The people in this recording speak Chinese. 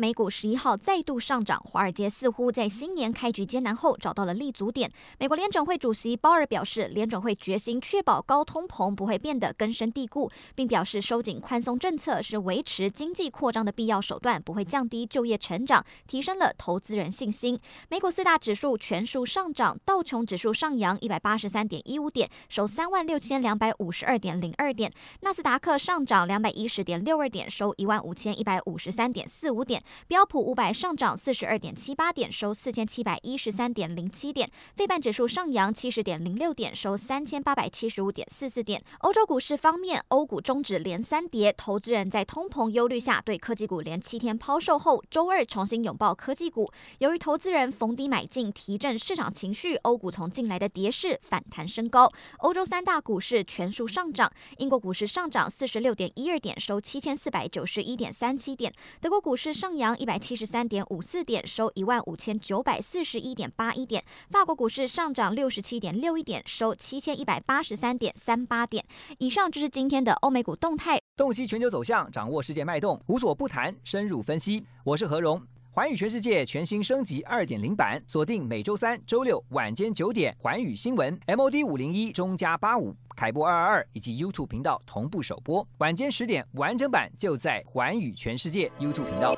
美股十一号再度上涨，华尔街似乎在新年开局艰难后找到了立足点。美国联准会主席鲍尔表示，联准会决心确保高通膨不会变得根深蒂固，并表示收紧宽松政策是维持经济扩张的必要手段，不会降低就业成长，提升了投资人信心。美股四大指数全数上涨，道琼指数上扬一百八十三点一五点，收三万六千两百五十二点零二点；纳斯达克上涨两百一十点六二点，收一万五千一百五十三点四五点。标普五百上涨四十二点七八点，收四千七百一十三点零七点。费半指数上扬七十点零六点，收三千八百七十五点四四点。欧洲股市方面，欧股终止连三跌，投资人在通膨忧虑下对科技股连七天抛售后，周二重新拥抱科技股。由于投资人逢低买进，提振市场情绪，欧股从近来的跌势反弹升高。欧洲三大股市全数上涨，英国股市上涨四十六点一二点，收七千四百九十一点三七点。德国股市上扬一百。七十三点五四点，收一万五千九百四十一点八一点。法国股市上涨六十七点六一点，收七千一百八十三点三八点。以上就是今天的欧美股动态。洞悉全球走向，掌握世界脉动，无所不谈，深入分析。我是何荣，环宇全世界全新升级二点零版，锁定每周三、周六晚间九点，环宇新闻 MOD 五零一中加八五凯播二二二以及 YouTube 频道同步首播，晚间十点完整版就在环宇全世界 YouTube 频道。